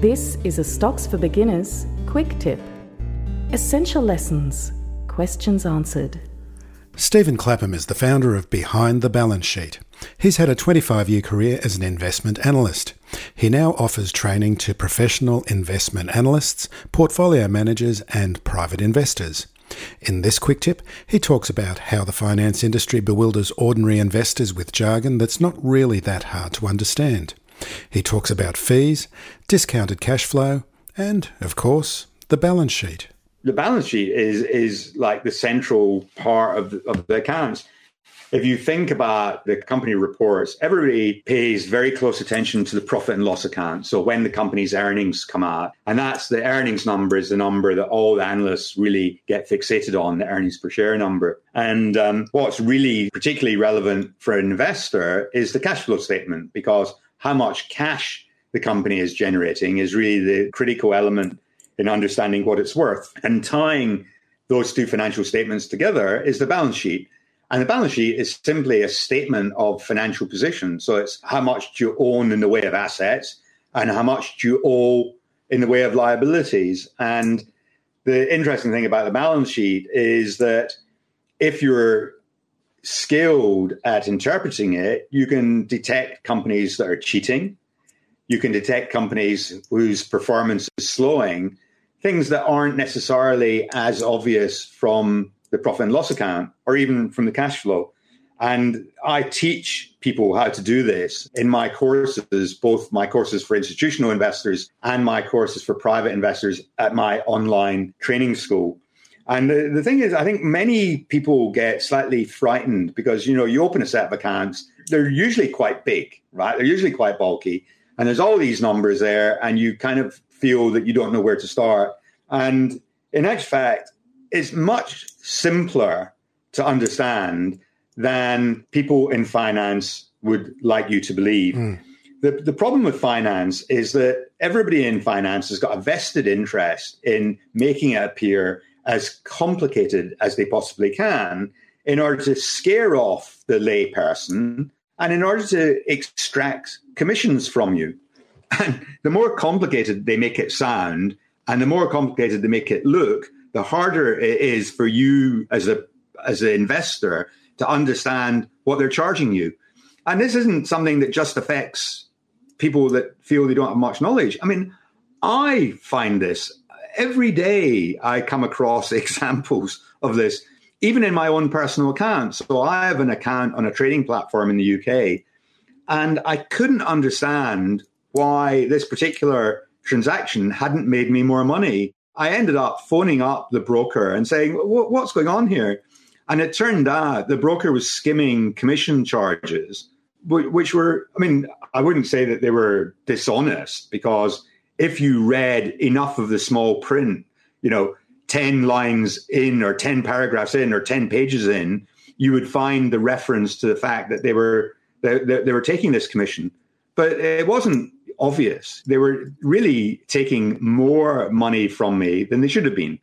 This is a Stocks for Beginners quick tip. Essential lessons, questions answered. Stephen Clapham is the founder of Behind the Balance Sheet. He's had a 25 year career as an investment analyst. He now offers training to professional investment analysts, portfolio managers, and private investors. In this quick tip, he talks about how the finance industry bewilders ordinary investors with jargon that's not really that hard to understand. He talks about fees, discounted cash flow, and, of course, the balance sheet. The balance sheet is is like the central part of the, of the accounts. If you think about the company reports, everybody pays very close attention to the profit and loss account. So when the company's earnings come out, and that's the earnings number is the number that all the analysts really get fixated on, the earnings per share number. And um, what's really particularly relevant for an investor is the cash flow statement because how much cash the company is generating is really the critical element in understanding what it's worth. And tying those two financial statements together is the balance sheet. And the balance sheet is simply a statement of financial position. So it's how much do you own in the way of assets and how much do you owe in the way of liabilities. And the interesting thing about the balance sheet is that if you're skilled at interpreting it, you can detect companies that are cheating. You can detect companies whose performance is slowing, things that aren't necessarily as obvious from the profit and loss account or even from the cash flow. And I teach people how to do this in my courses, both my courses for institutional investors and my courses for private investors at my online training school. And the, the thing is, I think many people get slightly frightened because, you know, you open a set of accounts, they're usually quite big, right? They're usually quite bulky. And there's all these numbers there, and you kind of feel that you don't know where to start. And in actual fact, it's much simpler to understand than people in finance would like you to believe. Mm. The, the problem with finance is that everybody in finance has got a vested interest in making it appear as complicated as they possibly can in order to scare off the layperson and in order to extract commissions from you. And the more complicated they make it sound and the more complicated they make it look, the harder it is for you as a as an investor to understand what they're charging you. And this isn't something that just affects people that feel they don't have much knowledge. I mean, I find this every day I come across examples of this, even in my own personal account. So I have an account on a trading platform in the UK, and I couldn't understand why this particular transaction hadn't made me more money. I ended up phoning up the broker and saying, What's going on here? And it turned out the broker was skimming commission charges, which were, I mean, I wouldn't say that they were dishonest because if you read enough of the small print, you know, 10 lines in or 10 paragraphs in or 10 pages in, you would find the reference to the fact that they were they, they were taking this commission. But it wasn't obvious. They were really taking more money from me than they should have been.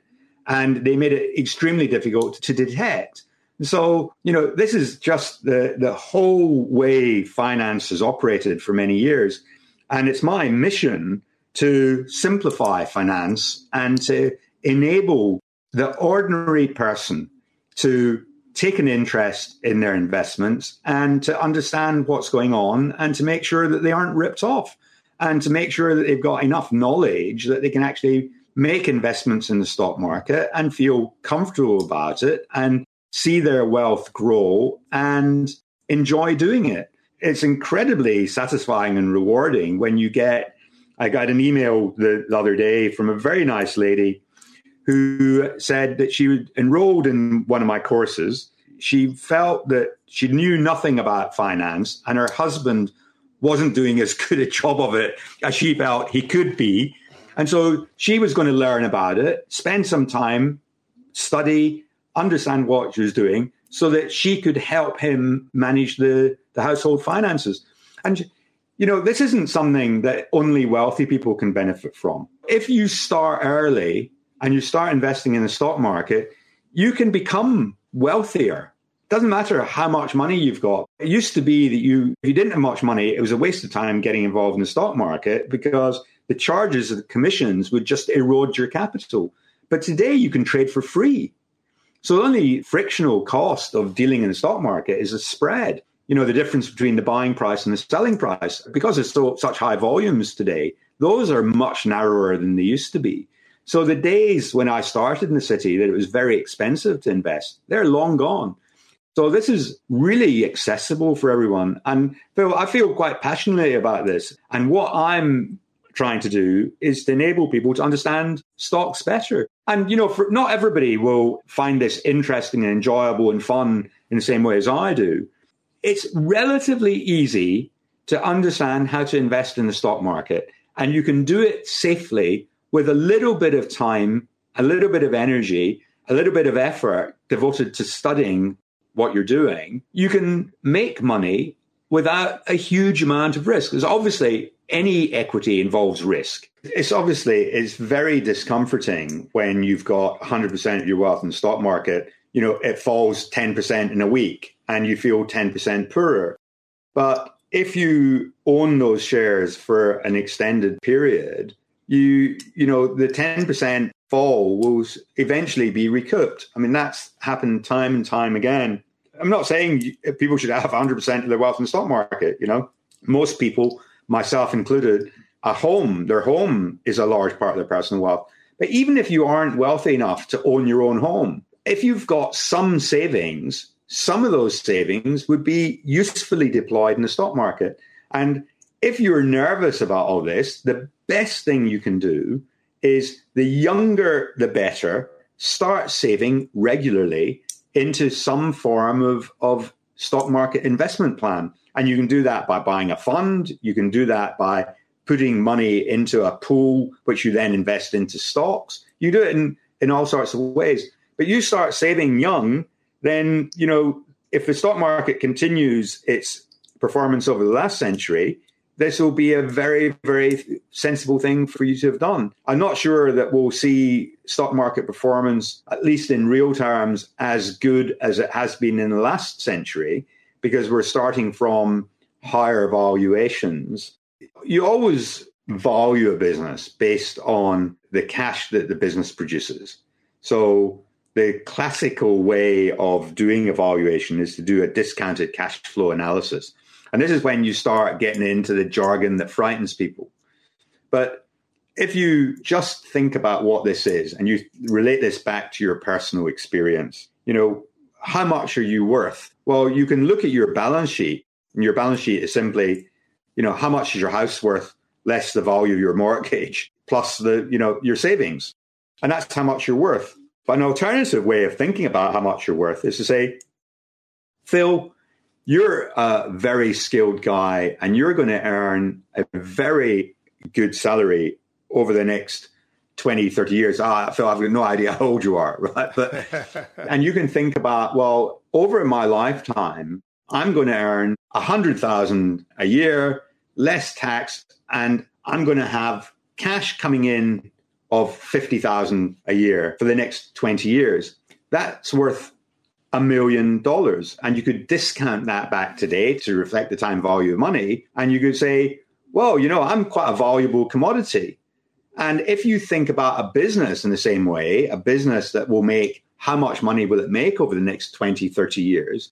And they made it extremely difficult to detect. So, you know, this is just the, the whole way finance has operated for many years. And it's my mission to simplify finance and to enable the ordinary person to take an interest in their investments and to understand what's going on and to make sure that they aren't ripped off and to make sure that they've got enough knowledge that they can actually make investments in the stock market and feel comfortable about it and see their wealth grow and enjoy doing it. It's incredibly satisfying and rewarding when you get I got an email the, the other day from a very nice lady who said that she enrolled in one of my courses. She felt that she knew nothing about finance, and her husband wasn't doing as good a job of it as she felt he could be. And so she was going to learn about it, spend some time, study, understand what she was doing so that she could help him manage the, the household finances. And, you know, this isn't something that only wealthy people can benefit from. If you start early and you start investing in the stock market, you can become wealthier. Doesn't matter how much money you've got. It used to be that you, if you didn't have much money, it was a waste of time getting involved in the stock market because the charges of the commissions would just erode your capital. But today you can trade for free. So the only frictional cost of dealing in the stock market is a spread. You know, the difference between the buying price and the selling price. Because it's so such high volumes today, those are much narrower than they used to be. So the days when I started in the city that it was very expensive to invest, they're long gone. So this is really accessible for everyone. And Phil, I feel quite passionately about this. And what I'm trying to do is to enable people to understand stocks better. And, you know, for, not everybody will find this interesting and enjoyable and fun in the same way as I do. It's relatively easy to understand how to invest in the stock market. And you can do it safely with a little bit of time, a little bit of energy, a little bit of effort devoted to studying what you're doing. You can make money without a huge amount of risk. Because obviously, any equity involves risk. It's obviously it's very discomforting when you've got 100% of your wealth in the stock market. You know, it falls 10% in a week and you feel 10% poorer. But if you own those shares for an extended period, you you know the 10% fall will eventually be recouped. I mean that's happened time and time again. I'm not saying people should have 100% of their wealth in the stock market, you know. Most people myself included, a home, their home is a large part of their personal wealth. But even if you aren't wealthy enough to own your own home, if you've got some savings, some of those savings would be usefully deployed in the stock market. And if you're nervous about all this, the best thing you can do is the younger, the better. Start saving regularly into some form of, of stock market investment plan. And you can do that by buying a fund. You can do that by putting money into a pool, which you then invest into stocks. You do it in, in all sorts of ways. But you start saving young, then, you know, if the stock market continues its performance over the last century, this will be a very, very sensible thing for you to have done. I'm not sure that we'll see stock market performance, at least in real terms, as good as it has been in the last century because we're starting from higher valuations. You always value a business based on the cash that the business produces. So the classical way of doing evaluation is to do a discounted cash flow analysis. And this is when you start getting into the jargon that frightens people. But if you just think about what this is and you relate this back to your personal experience, you know, how much are you worth? Well, you can look at your balance sheet, and your balance sheet is simply, you know, how much is your house worth less the value of your mortgage plus the, you know, your savings. And that's how much you're worth. But an alternative way of thinking about how much you're worth is to say, Phil, you're a very skilled guy and you're going to earn a very good salary over the next 20, 30 years, ah, Phil, I've got no idea how old you are, right? But, and you can think about, well, over my lifetime, I'm going to earn a hundred thousand a year, less tax, and I'm going to have cash coming in of 50,000 a year for the next 20 years. That's worth a million dollars. And you could discount that back today to reflect the time value of money. And you could say, well, you know, I'm quite a valuable commodity. And if you think about a business in the same way, a business that will make how much money will it make over the next 20, 30 years,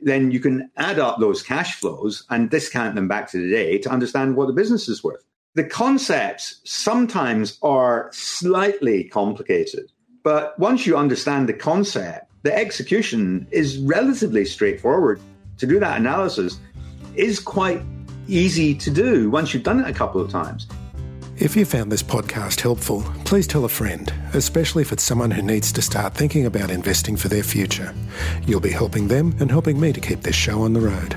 then you can add up those cash flows and discount them back to today to understand what the business is worth. The concepts sometimes are slightly complicated, but once you understand the concept, the execution is relatively straightforward. To do that analysis is quite easy to do once you've done it a couple of times. If you found this podcast helpful, please tell a friend, especially if it's someone who needs to start thinking about investing for their future. You'll be helping them and helping me to keep this show on the road.